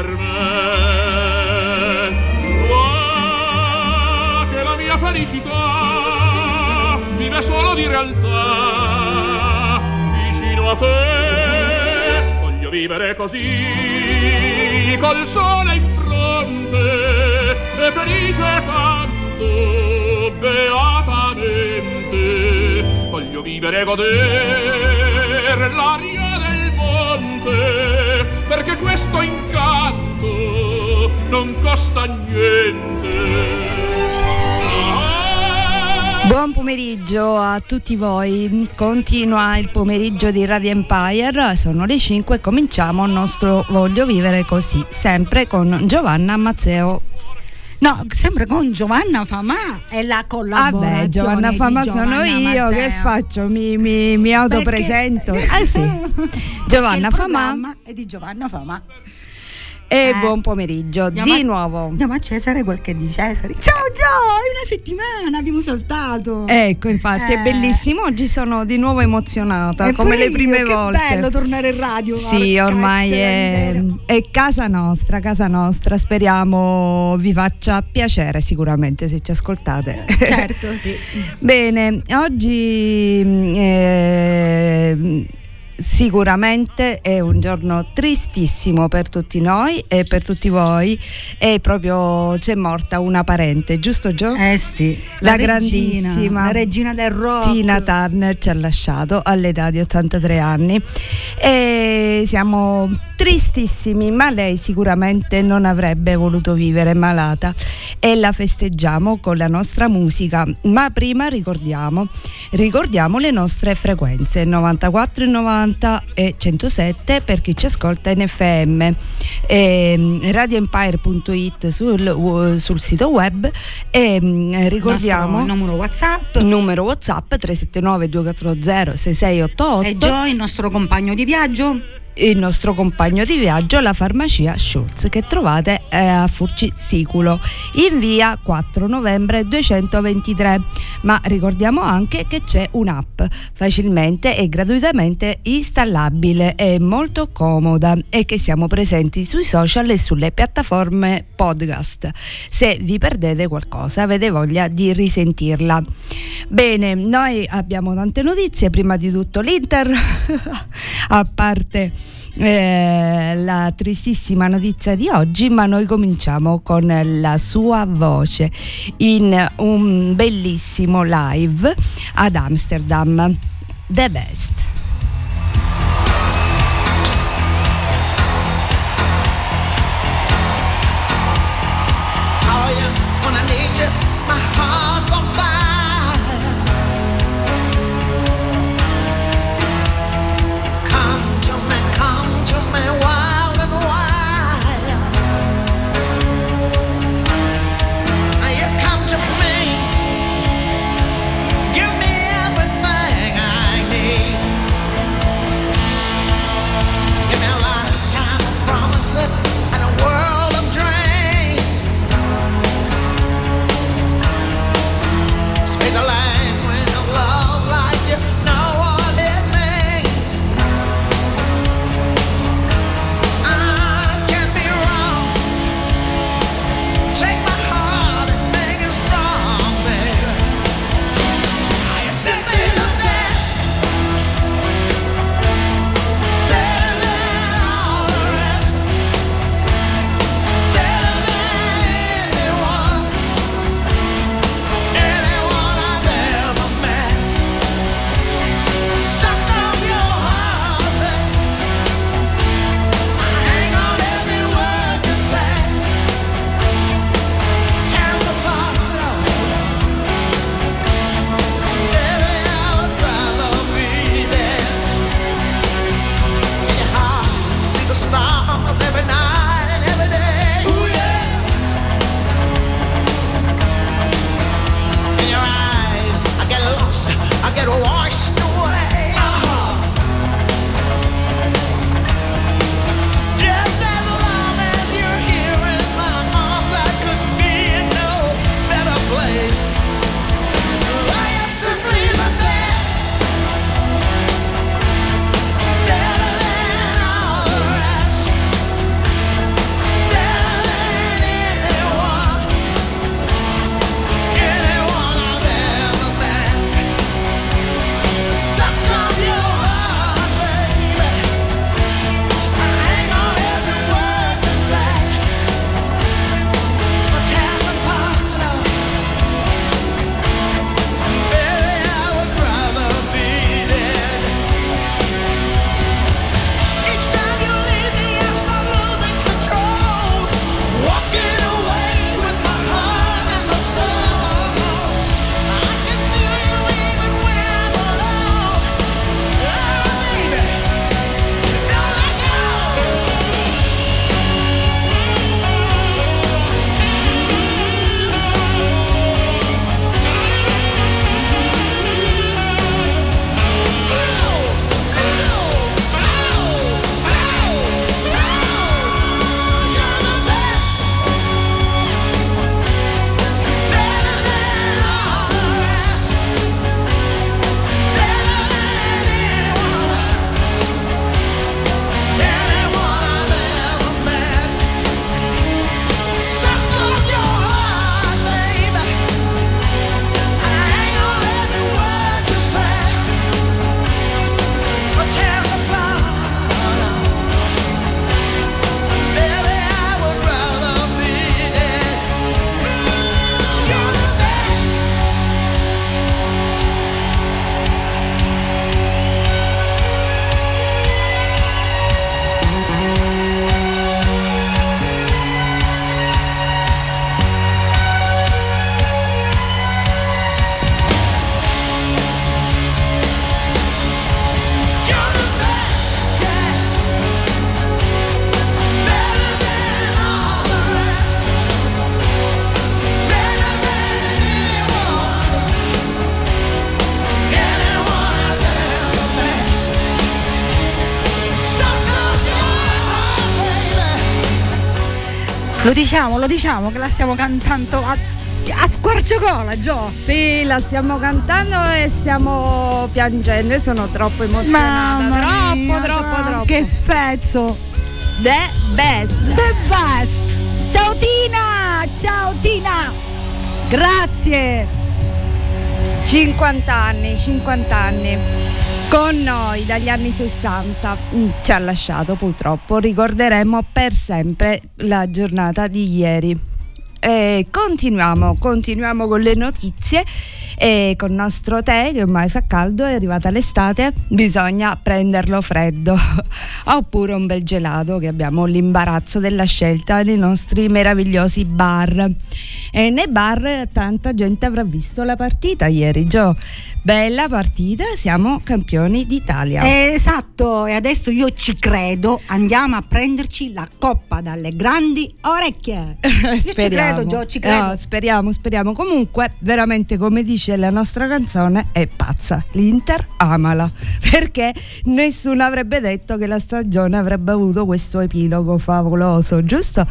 per me. Ah, che la mia felicità vive solo di realtà vicino a te. Voglio vivere così, col sole in fronte, e felice canto beatamente. Voglio vivere e godere l'aria del monte, perché questo incanto non costa niente. Buon pomeriggio a tutti voi, continua il pomeriggio di Radio Empire, sono le 5 e cominciamo il nostro Voglio vivere così, sempre con Giovanna Mazzeo. No, sempre con Giovanna Famà è la collaborazione. Vabbè, Giovanna Famà sono io, Mazzeo. che faccio? Mi, mi, mi autopresento. Perché- Eh sì, Giovanna Famà è di Giovanna Famà. E Eh. buon pomeriggio Andiamo di a- nuovo. Andiamo a Cesare quel che è di Cesare. Ciao Gio, è una settimana, abbiamo saltato. Ecco, infatti, è Eh. bellissimo. Oggi sono di nuovo emozionata, E come le prime io, volte. Che bello tornare in radio. Sì, ormai è, è casa nostra, casa nostra. Speriamo vi faccia piacere sicuramente se ci ascoltate. Certo, sì. Bene, oggi mm, eh, sicuramente è un giorno tristissimo per tutti noi e per tutti voi. E proprio c'è morta una parente, giusto Gio? Eh sì, La regina, grandissima la regina del rock. Tina Turner ci ha lasciato all'età di 83 anni e siamo tristissimi, ma lei sicuramente non avrebbe voluto vivere malata e la festeggiamo con la nostra musica. Ma prima ricordiamo, ricordiamo le nostre frequenze 94 90 e 107 per chi ci ascolta in FM, ehm, radioempire.it sul, sul sito web e mm, ricordiamo Il numero WhatsApp. numero WhatsApp 379 240 6688 E Joe, il nostro compagno di viaggio. Il nostro compagno di viaggio la farmacia Schultz che trovate eh, a Furci Siculo in via 4 novembre 223 ma ricordiamo anche che c'è un'app facilmente e gratuitamente installabile e molto comoda e che siamo presenti sui social e sulle piattaforme podcast. Se vi perdete qualcosa avete voglia di risentirla. Bene noi abbiamo tante notizie. Prima di tutto l'Inter a parte eh, la tristissima notizia di oggi, ma noi cominciamo con la sua voce in un bellissimo live ad Amsterdam. The best. Diciamo, lo diciamo che la stiamo cantando a, a squarciagola, Gio. Sì, la stiamo cantando e stiamo piangendo. Io sono troppo emozionata. Mamma troppo, mia, troppo, troppo. Che pezzo. The best. The best. Ciao Tina, ciao Tina. Grazie. 50 anni, 50 anni. Con noi dagli anni 60 mm, ci ha lasciato purtroppo, ricorderemo per sempre la giornata di ieri. E continuiamo, continuiamo con le notizie e con il nostro tè che ormai fa caldo, è arrivata l'estate, bisogna prenderlo freddo oppure un bel gelato che abbiamo l'imbarazzo della scelta dei nostri meravigliosi bar. E nei bar tanta gente avrà visto la partita ieri, Gio. Bella partita, siamo campioni d'Italia. Esatto, e adesso io ci credo, andiamo a prenderci la coppa dalle grandi orecchie. Ci credo, Gio, ci credo. No, speriamo, speriamo. Comunque, veramente, come dice la nostra canzone, è pazza. L'Inter amala. Perché nessuno avrebbe detto che la stagione avrebbe avuto questo epilogo favoloso, giusto?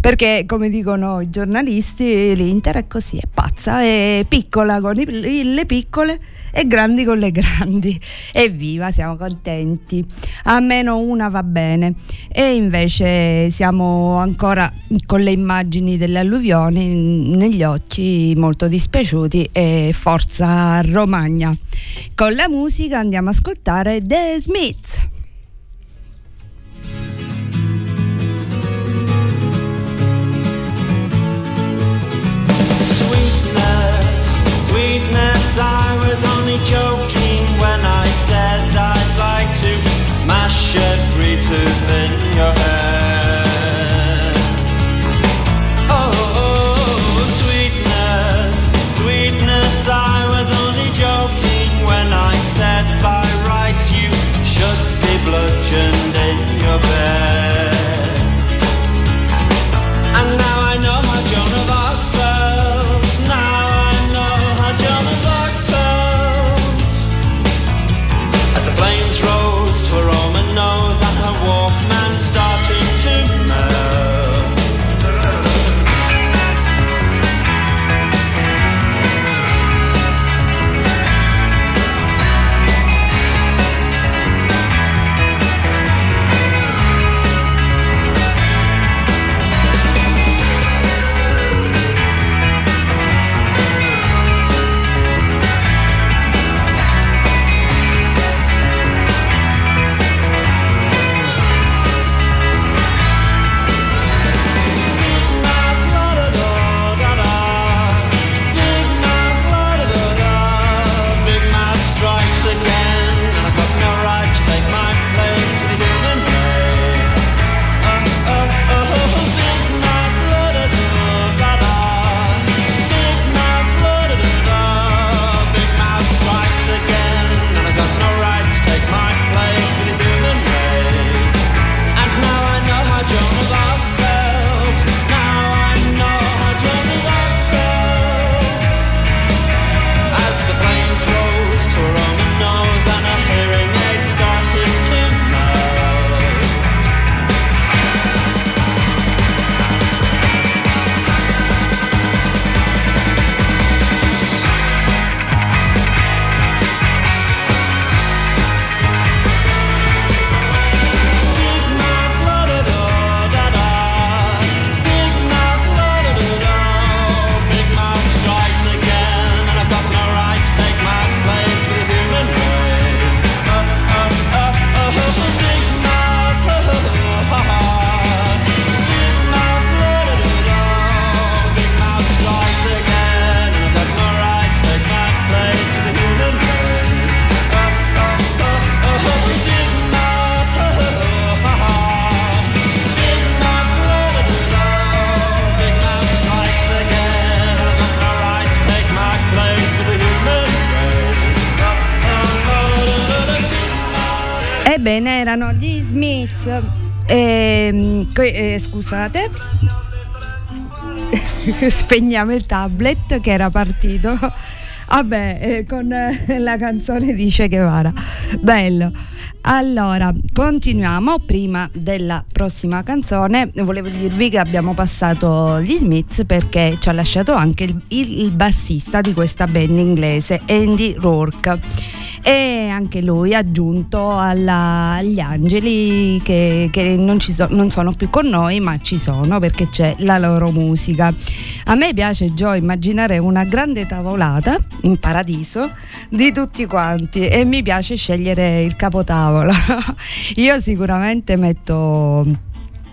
Perché, come dicono i giornalisti, l'Inter è così, è pazza, è piccola con i- le piccole e grandi con le grandi. Evviva, siamo contenti. A meno una va bene. E invece siamo ancora con le immagini delle alluvioni negli occhi molto dispiaciuti e forza Romagna. Con la musica andiamo ad ascoltare The Smiths. Sweetness, sweetness, I was only joking eh, scusate, spegniamo il tablet che era partito Vabbè, eh, con eh, la canzone di Che Guevara. Bello. Allora, continuiamo. Prima della prossima canzone, volevo dirvi che abbiamo passato gli Smiths perché ci ha lasciato anche il, il- il bassista di questa band inglese, Andy Rourke. E anche lui aggiunto alla- agli angeli che, che non, so- non sono più con noi, ma ci sono perché c'è la loro musica. A me piace Gio immaginare una grande tavolata in paradiso di tutti quanti e mi piace scegliere il capotavola. Io sicuramente metto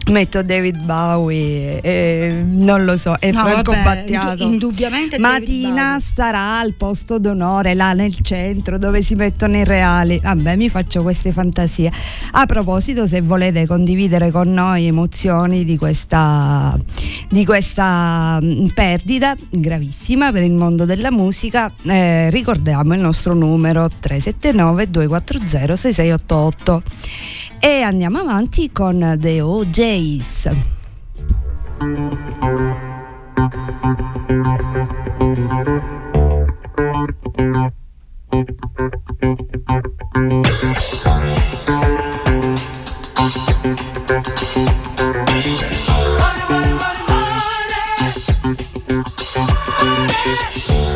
metto David Bowie e non lo so, e No, Franco vabbè, Battiato. indu- indubbiamente Matina starà al posto d'onore là nel centro dove si mettono i reali. Vabbè, mi faccio queste fantasie. A proposito, se volete condividere con noi emozioni di questa, di questa mm, perdita gravissima per il mondo della musica, eh, ricordiamo il nostro numero 379 240 6688 e andiamo avanti con The OJs. Some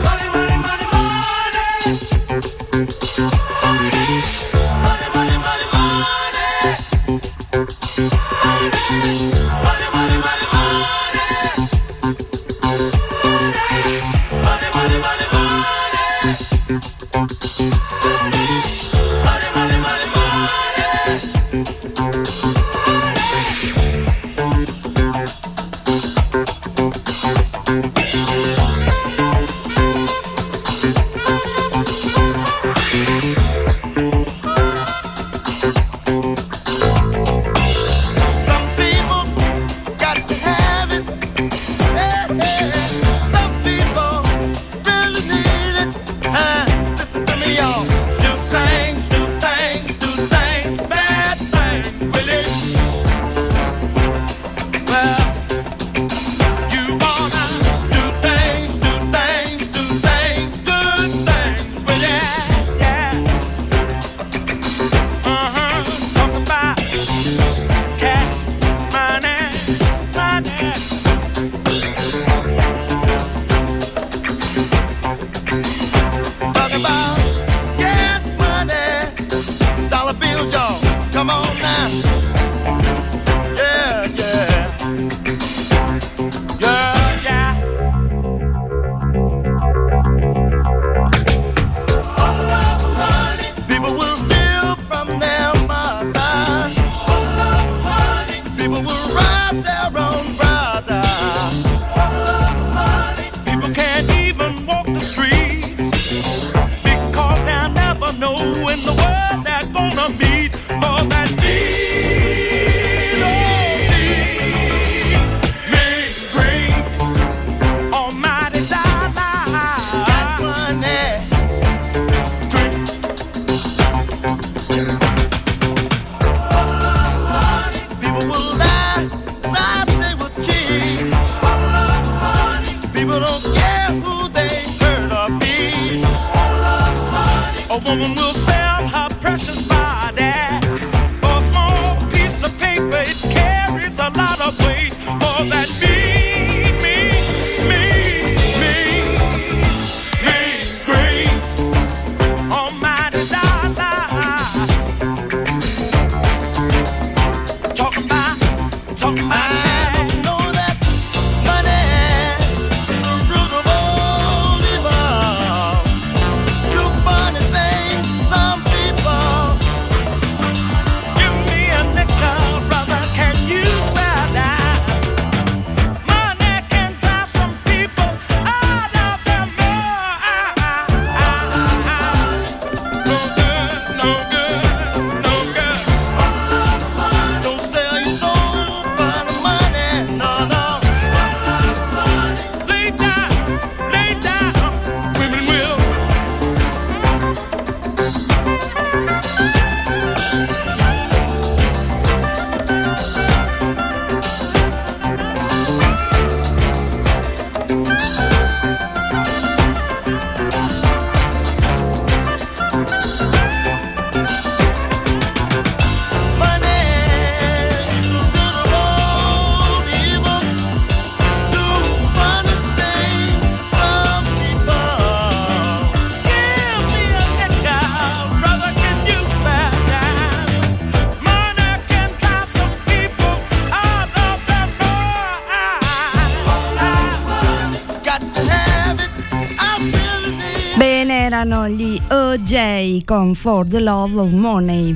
erano gli OJ con For the Love of Money.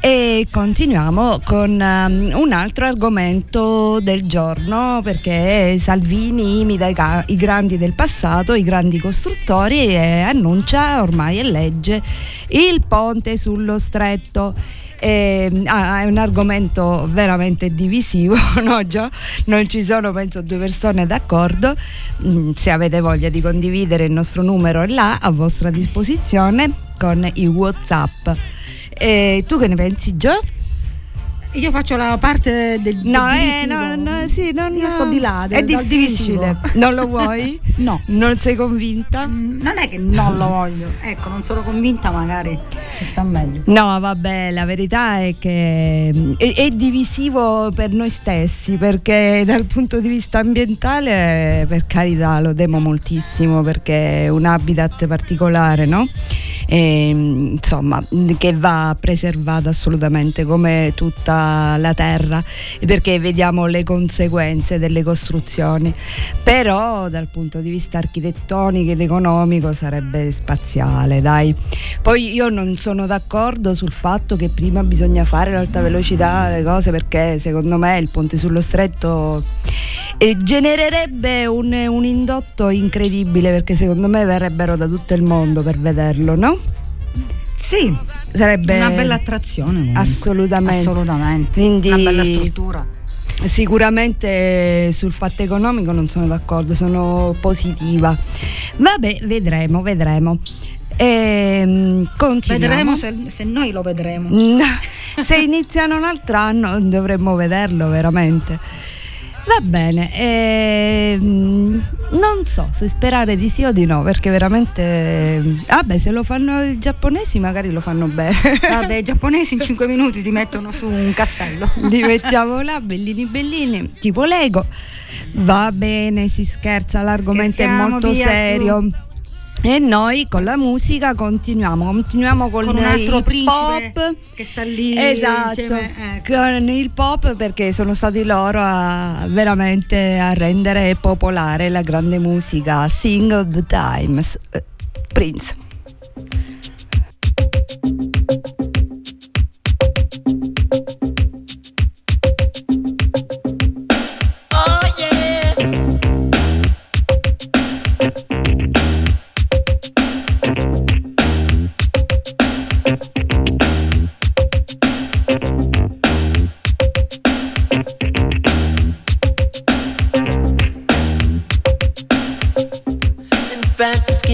E continuiamo con um, un altro argomento del giorno perché Salvini imita i, grandi del passato, i grandi costruttori e annuncia ormai è legge il ponte sullo stretto. E, ah, è un argomento veramente divisivo, no Gio? Non ci sono penso due persone d'accordo. Mm, se avete voglia di condividere il nostro numero è là a vostra disposizione con i Whatsapp. E tu che ne pensi Gio? Io faccio la parte del, del No, eh, divisivo. no, no, sì, non, Io sto di là, È del- dal difficile. Non lo vuoi? No. Non sei convinta? Mm, Non è che non lo voglio, ecco, non sono convinta, magari ci sta meglio. No, vabbè, la verità è che mm, è, è divisivo per noi stessi, perché dal punto di vista ambientale, per carità, lo temo moltissimo, perché è un habitat particolare, no? E, mm, insomma, che va preservato assolutamente come tutta la terra, perché vediamo le conseguenze delle costruzioni. Però dal punto di vista architettonico ed economico sarebbe spaziale, dai. Poi io non sono d'accordo sul fatto che prima bisogna fare l'alta velocità, le cose, perché secondo me il ponte sullo stretto eh, genererebbe un, un indotto incredibile, perché secondo me verrebbero da tutto il mondo per vederlo, no? Sì, Sarebbe una bella attrazione. comunque. Assolutamente. Assolutamente. Quindi- Una bella struttura. Sicuramente sul fatto economico non sono d'accordo, sono positiva. Vabbè, vedremo, vedremo. Ehm, continuiamo. Vedremo se, se noi lo vedremo. Se iniziano un altro anno dovremmo vederlo veramente. Va bene, ehm, non so se sperare di sì o di no, perché veramente... Vabbè, se lo fanno i giapponesi magari lo fanno bene. Vabbè, i giapponesi in 5 minuti ti mettono su un castello. Li mettiamo là, bellini bellini, tipo Lego. Va bene, si scherza, l'argomento è Scherziamo, molto via, serio. E noi con la musica continuiamo, continuiamo con, Con un altro il pop. che sta lì Esatto, insieme, ecco. con il pop perché sono stati loro a veramente a rendere popolare la grande musica Sing of the Times. Eh, Prince.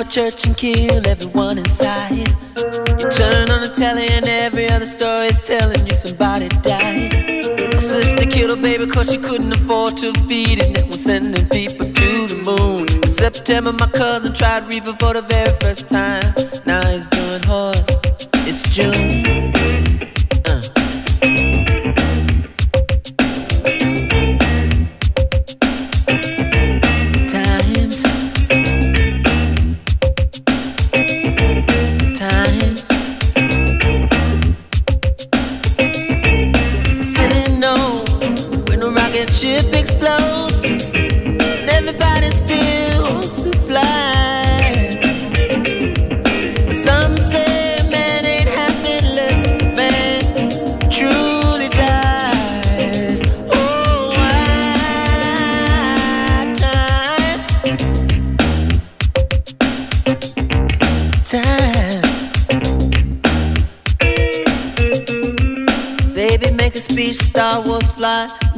A church and kill everyone inside. You turn on the telly and every other story is telling you somebody died. My sister killed her baby cause she couldn't afford to feed it. And was sending people to the moon. In September, my cousin tried reefer for the very first time. Now he's doing horse. It's June.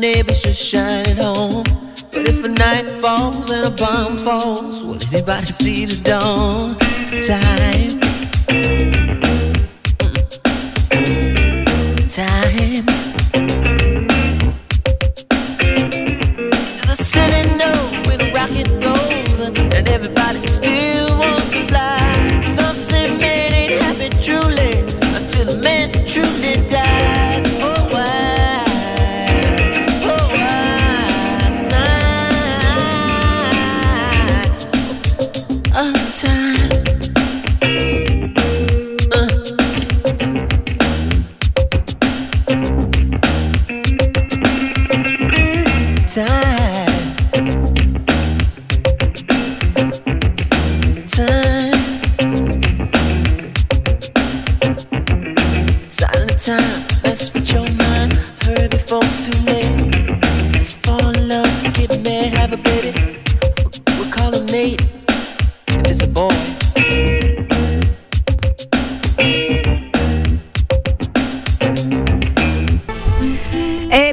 Neighbors just shine at home. But if a night falls and a bomb falls, will anybody see the dawn? Time.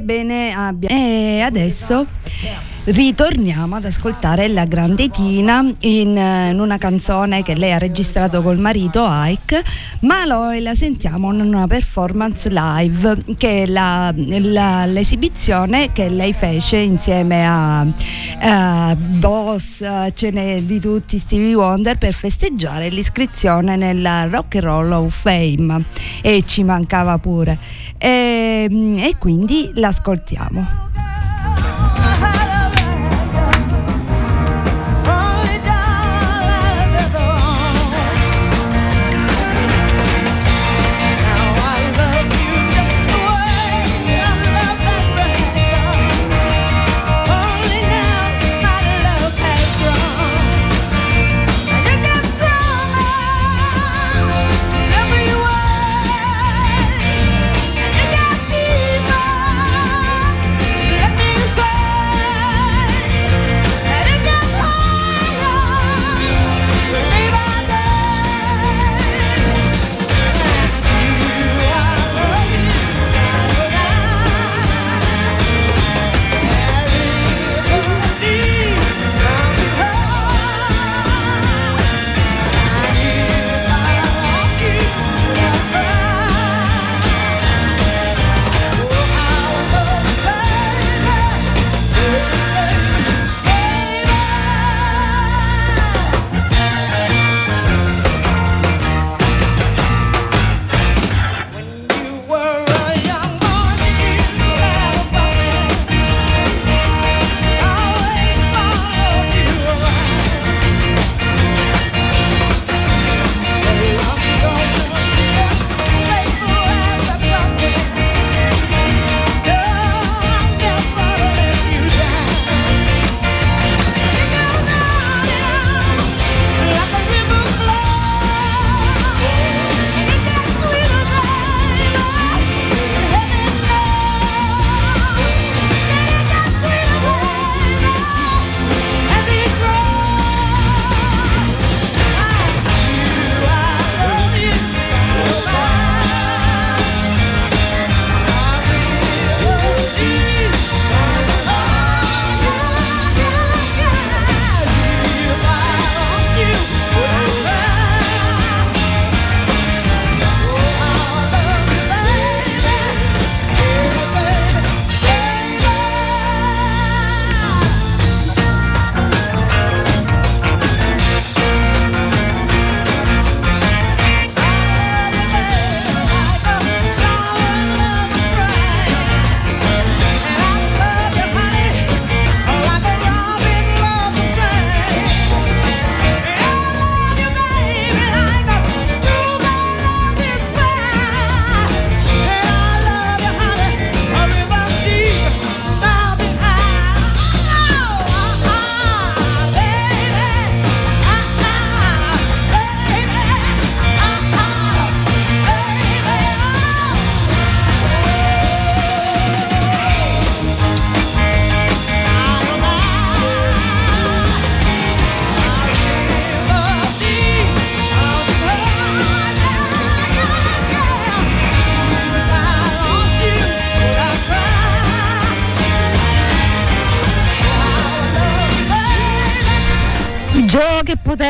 bene abbia... E adesso ritorniamo ad ascoltare la grande Tina in, eh, in, una canzone che lei ha registrato col marito Ike, ma noi la sentiamo in una performance live che è la, la, l'esibizione che lei fece insieme a, a Boss, ce n'è di tutti Stevie Wonder per festeggiare l'iscrizione nella Rock and Roll of Fame e ci mancava pure e, e quindi l'ascoltiamo.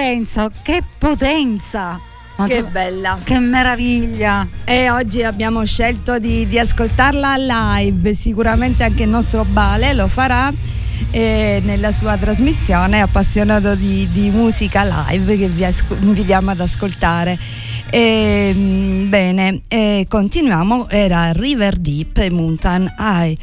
Potenza, che potenza! Ma che tu, bella! Che meraviglia! E oggi abbiamo scelto di, di, ascoltarla live, sicuramente anche il nostro Bale lo farà eh, nella sua trasmissione appassionato di, di musica live che vi invitiamo ad ascoltare. E, ehm, bene, e continuiamo, era River Deep e Mountain High,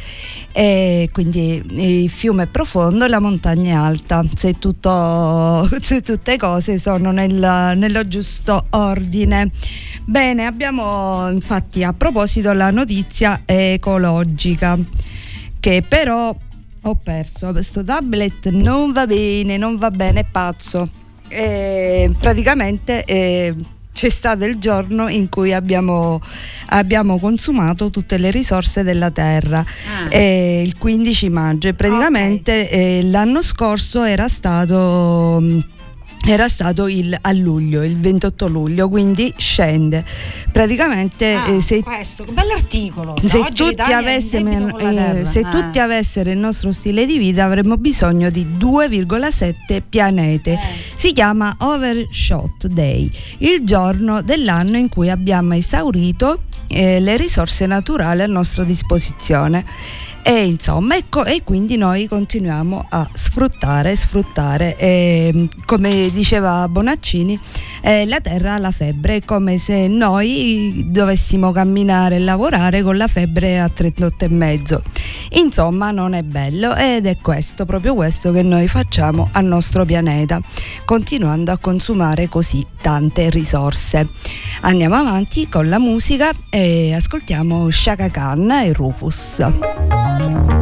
e quindi il fiume profondo e la montagna alta, se, tutto, se tutte cose sono nel, nello giusto ordine. Bene, abbiamo infatti a proposito la notizia ecologica, che però ho perso, questo tablet non va bene, non va bene, è pazzo. Praticamente... C'è stato il giorno in cui abbiamo, abbiamo consumato tutte le risorse della terra, ah. eh, il 15 maggio e praticamente okay. eh, l'anno scorso era stato era stato il, a luglio, il 28 luglio, quindi scende. Praticamente ah, eh, se, questo, bell'articolo. Se, tutti, avessimo, eh, se ah. tutti avessero il nostro stile di vita avremmo bisogno di 2,7 pianete. Eh. Si chiama Overshot Day, il giorno dell'anno in cui abbiamo esaurito eh, le risorse naturali a nostra disposizione e insomma, ecco, e quindi noi continuiamo a sfruttare, sfruttare, e, come diceva Bonaccini, eh, la terra ha la febbre, è come se noi dovessimo camminare e lavorare con la febbre a 38 e mezzo. Insomma, non è bello ed è questo, proprio questo che noi facciamo al nostro pianeta, continuando a consumare così tante risorse. Andiamo avanti con la musica e ascoltiamo Shaka Khan e Rufus. Bene,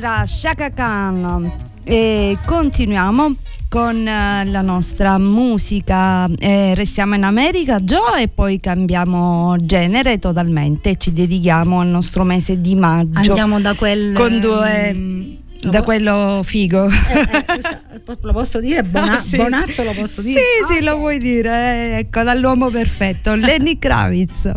era Shaka Khan e continuiamo con eh, la nostra musica. Eh, restiamo in America, Joe, e poi cambiamo genere totalmente. Ci dedichiamo al nostro mese di maggio. Andiamo da quel. Con due. Mm, da quello figo. Eh, eh, lo posso dire? Bona- ah, sì. Bonazzo lo posso dire? Sì, ah, sì, okay. lo puoi dire. Eh, ecco, dall'uomo perfetto, Lenny Kravitz.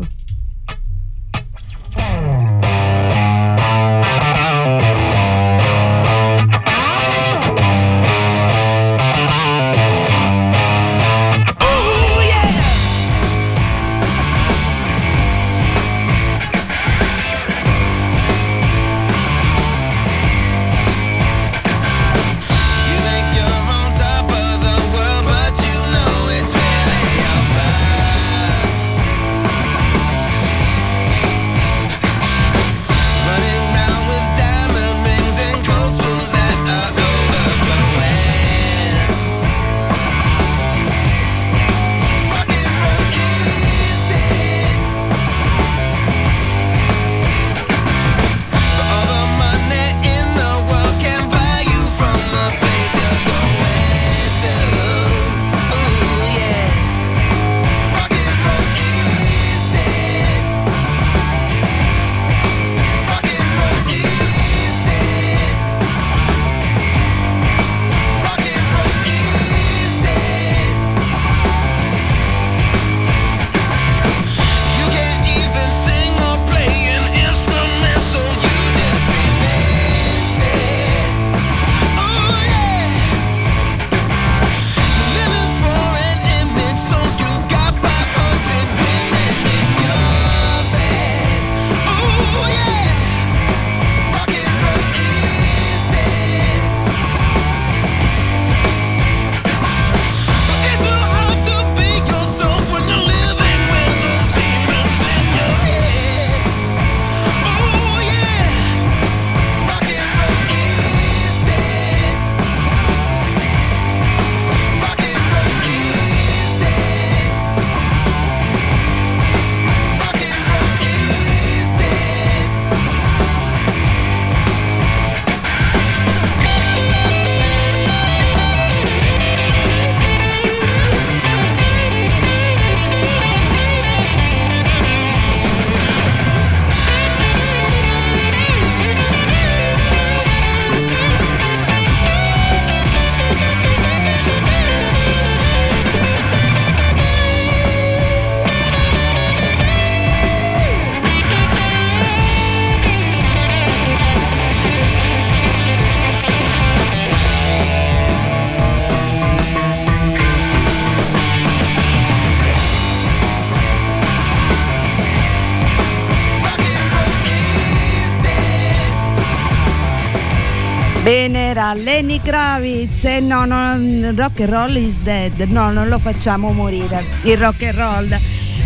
Era Lenny Kravitz e no, no, rock and roll is dead, no, non lo facciamo morire, il rock and roll,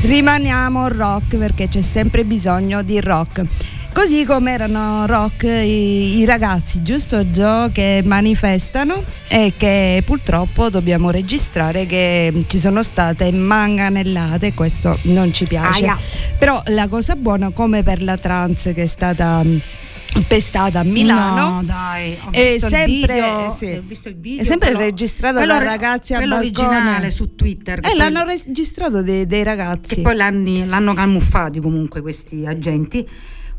rimaniamo rock perché c'è sempre bisogno di rock. Così come erano rock i, i, ragazzi, giusto Joe, che manifestano e che purtroppo dobbiamo registrare che ci sono state manganellate, questo non ci piace. Aia. Però la cosa buona, come per la trans che è stata pestata a Milano. No, dai, ho visto, sempre, video, sì, ho visto il video. È sempre quello, registrato da ragazzi a quello originale su Twitter. E eh, l'hanno registrato dei, dei ragazzi. E poi l'hanno, l'hanno camuffati comunque questi agenti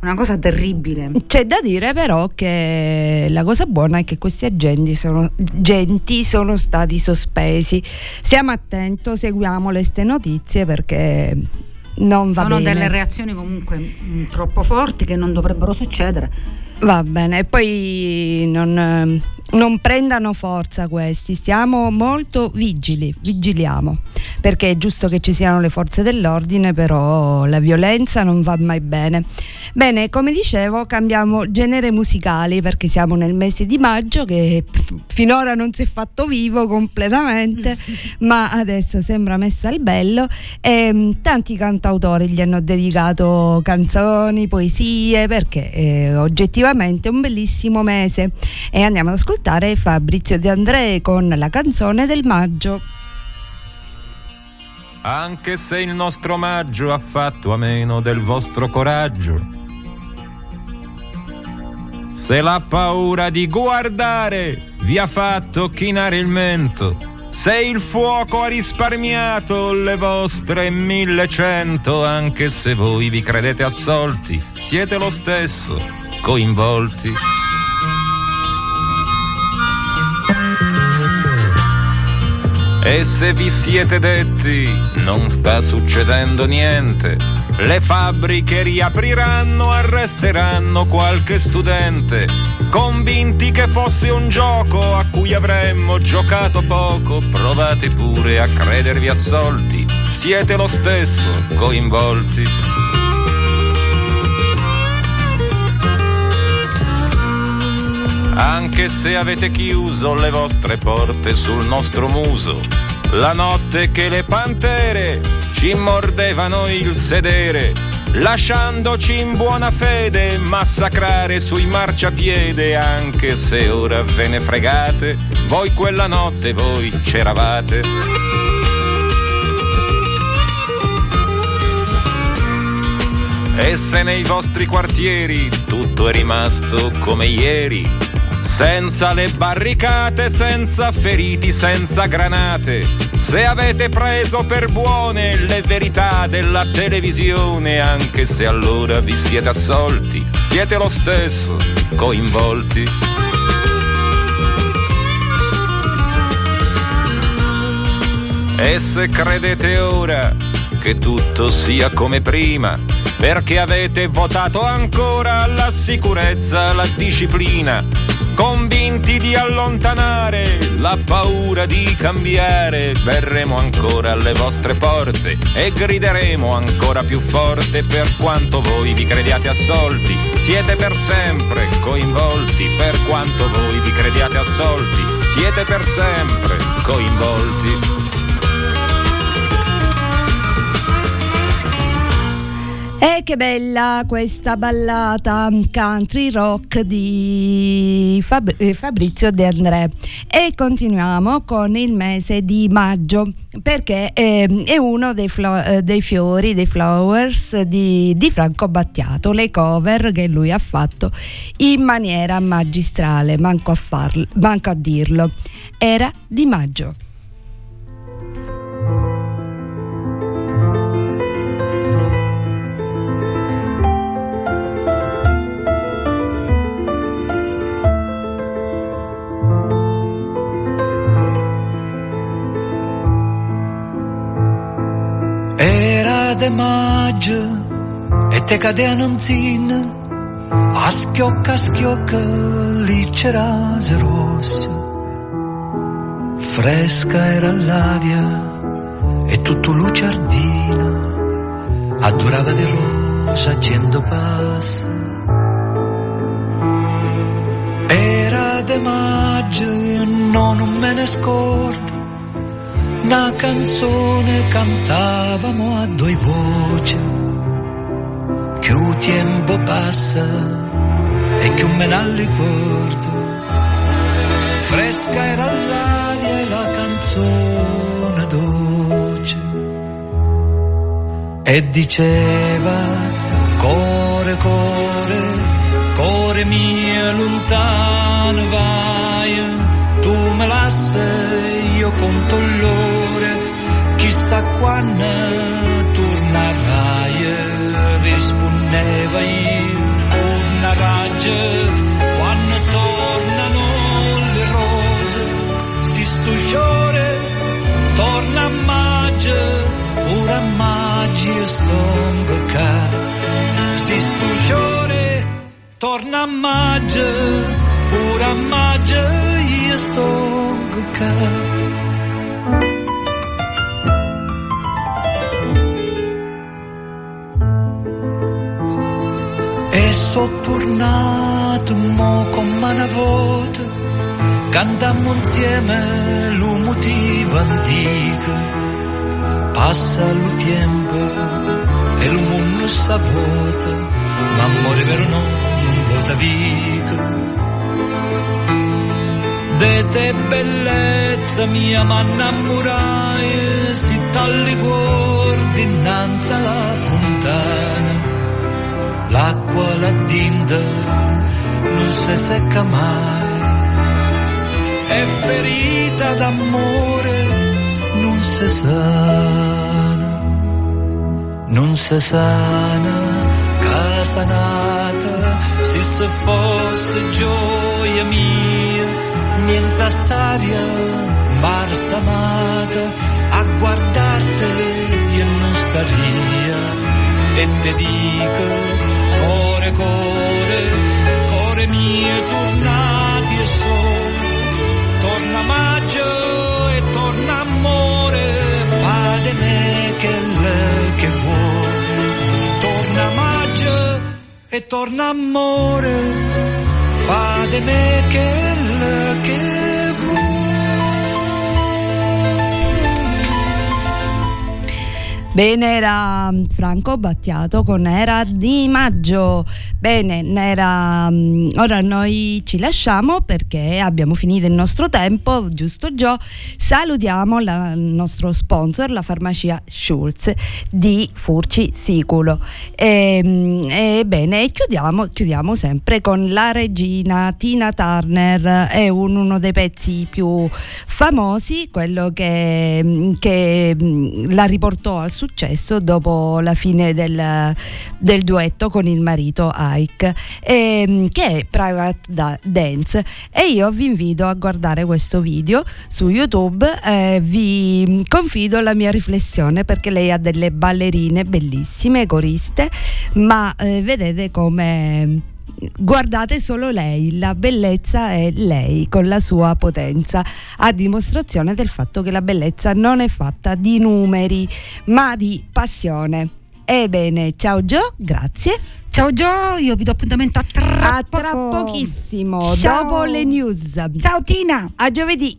una cosa terribile. C'è da dire però che la cosa buona è che questi agenti sono, agenti sono stati sospesi. Stiamo attenti, seguiamo le ste notizie perché non va Sono bene. delle reazioni comunque mh, mm, troppo forti che non dovrebbero succedere. Va bene, e poi non, non, prendano forza questi, stiamo molto vigili, vigiliamo, perché è giusto che ci siano le forze dell'ordine, però la violenza non va mai bene. Bene, come dicevo, cambiamo genere musicali perché siamo nel mese di maggio che finora non si è fatto vivo completamente, ma adesso sembra messa al bello e mm, tanti cantautori gli hanno dedicato canzoni, poesie, perché eh, oggettivamente effettivamente un bellissimo mese e andiamo ad ascoltare Fabrizio De André con la canzone del maggio. Anche se il nostro maggio ha fatto a meno del vostro coraggio, Se la paura di guardare vi ha fatto chinare il mento, se il fuoco ha risparmiato le vostre millecento, anche se voi vi credete assolti, siete lo stesso coinvolti. E se vi siete detti non sta succedendo niente, le fabbriche riapriranno, arresteranno qualche studente, convinti che fosse un gioco a cui avremmo giocato poco, provate pure a credervi assolti, siete lo stesso coinvolti. Anche se avete chiuso le vostre porte sul nostro muso, la notte che le pantere ci mordevano il sedere, lasciandoci in buona fede massacrare sui marciapiede, anche se ora ve ne fregate, voi quella notte voi c'eravate. E se nei vostri quartieri tutto è rimasto come ieri, senza le barricate, senza feriti, senza granate, se avete preso per buone le verità della televisione, anche se allora vi siete assolti, siete lo stesso coinvolti. E se credete ora che tutto sia come prima, perché avete votato ancora la sicurezza, la disciplina, convinti di allontanare la paura di cambiare, verremo ancora alle vostre porte e grideremo ancora più forte per quanto voi vi crediate assolti, siete per sempre coinvolti, per quanto voi vi crediate assolti, siete per sempre coinvolti. E che bella questa ballata country rock di Fab- eh, Fabrizio De André. E continuiamo con il mese di maggio perché eh, è uno dei, flo- eh, dei, fiori, dei flowers di, di Franco Battiato, le cover che lui ha fatto in maniera magistrale, manco a, farlo, manco a dirlo. Era di maggio. De maggio e te cadeva un zin, a schiocca a schiocca lì c'era rosso. Fresca era l'aria e tutto lucciardino, adorava di rosa cento passa. Era de maggio, non me ne scordo, una canzone cantavamo a due voci, che il tempo passa e che me ne ricordo. Fresca era l'aria e la canzone dolce. E diceva, core, core, core mio lontano vai, tu me lasci, io conto l'ore, chissà quando tornerai, rispondeva io, tornerai, quando tornano le rose, si stusciore, torna a maggio, pure a maggio stongo ca, si stusciore, torna a maggio, pure a maggio io stongo ca. E so tornato mo come una volta, cantammo insieme lo antico. Passa il tempo e il mondo sa vuota, ma amore vero no, non vota vico. De te bellezza mia ma innamorai, si tagli guardi innanzi alla fontana, l'acqua là dinda non si secca mai. È ferita d'amore, non si sana, non si sana, casa nata, se se fosse gioia mia, mienza staria, barsa amata, a guardarti io non staria, e te dico, core, core, mie tornati e sono, torna maggio e torna amore, fa di me che le che vuole, torna maggio e torna amore, fa di me che le che vuole. Bene, era mm, Franco Battiato con Era di maggio. Bene, era, mm, ora noi ci lasciamo perché abbiamo finito il nostro tempo, giusto Gio? Salutiamo il nostro sponsor, la farmacia Schulz di Furci Siculo. E, mm, e chiudiamo, chiudiamo sempre con la regina Tina Turner, è un- uno dei pezzi più famosi, quello che, che mm, la riportò al successo dopo la fine del, del duetto con il marito Ike, ehm, che è Private Da- Dance. E io vi invito a guardare questo video su YouTube, eh, vi confido la mia riflessione perché lei ha delle ballerine bellissime, coriste, ma eh, vedete come guardate solo lei, la bellezza è lei con la sua potenza, a dimostrazione del fatto che la bellezza non è fatta di numeri, ma di passione. Ebbene, ciao Gio, grazie. Ciao Gio, io vi do appuntamento a tra, A tra poco. pochissimo, Ciao. dopo le news. Ciao Tina. A giovedì.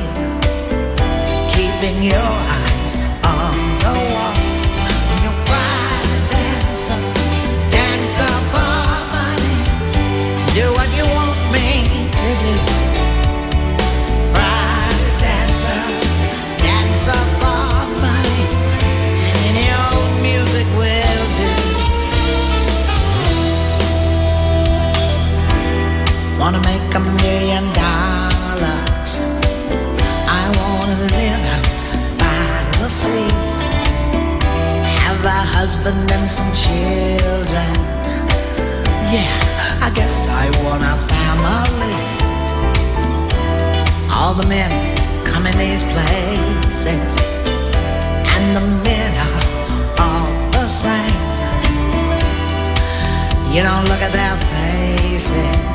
holding your husband and some children. Yeah, I guess I want a family. All the men come in these places, and the men are all the same. You don't look at their faces.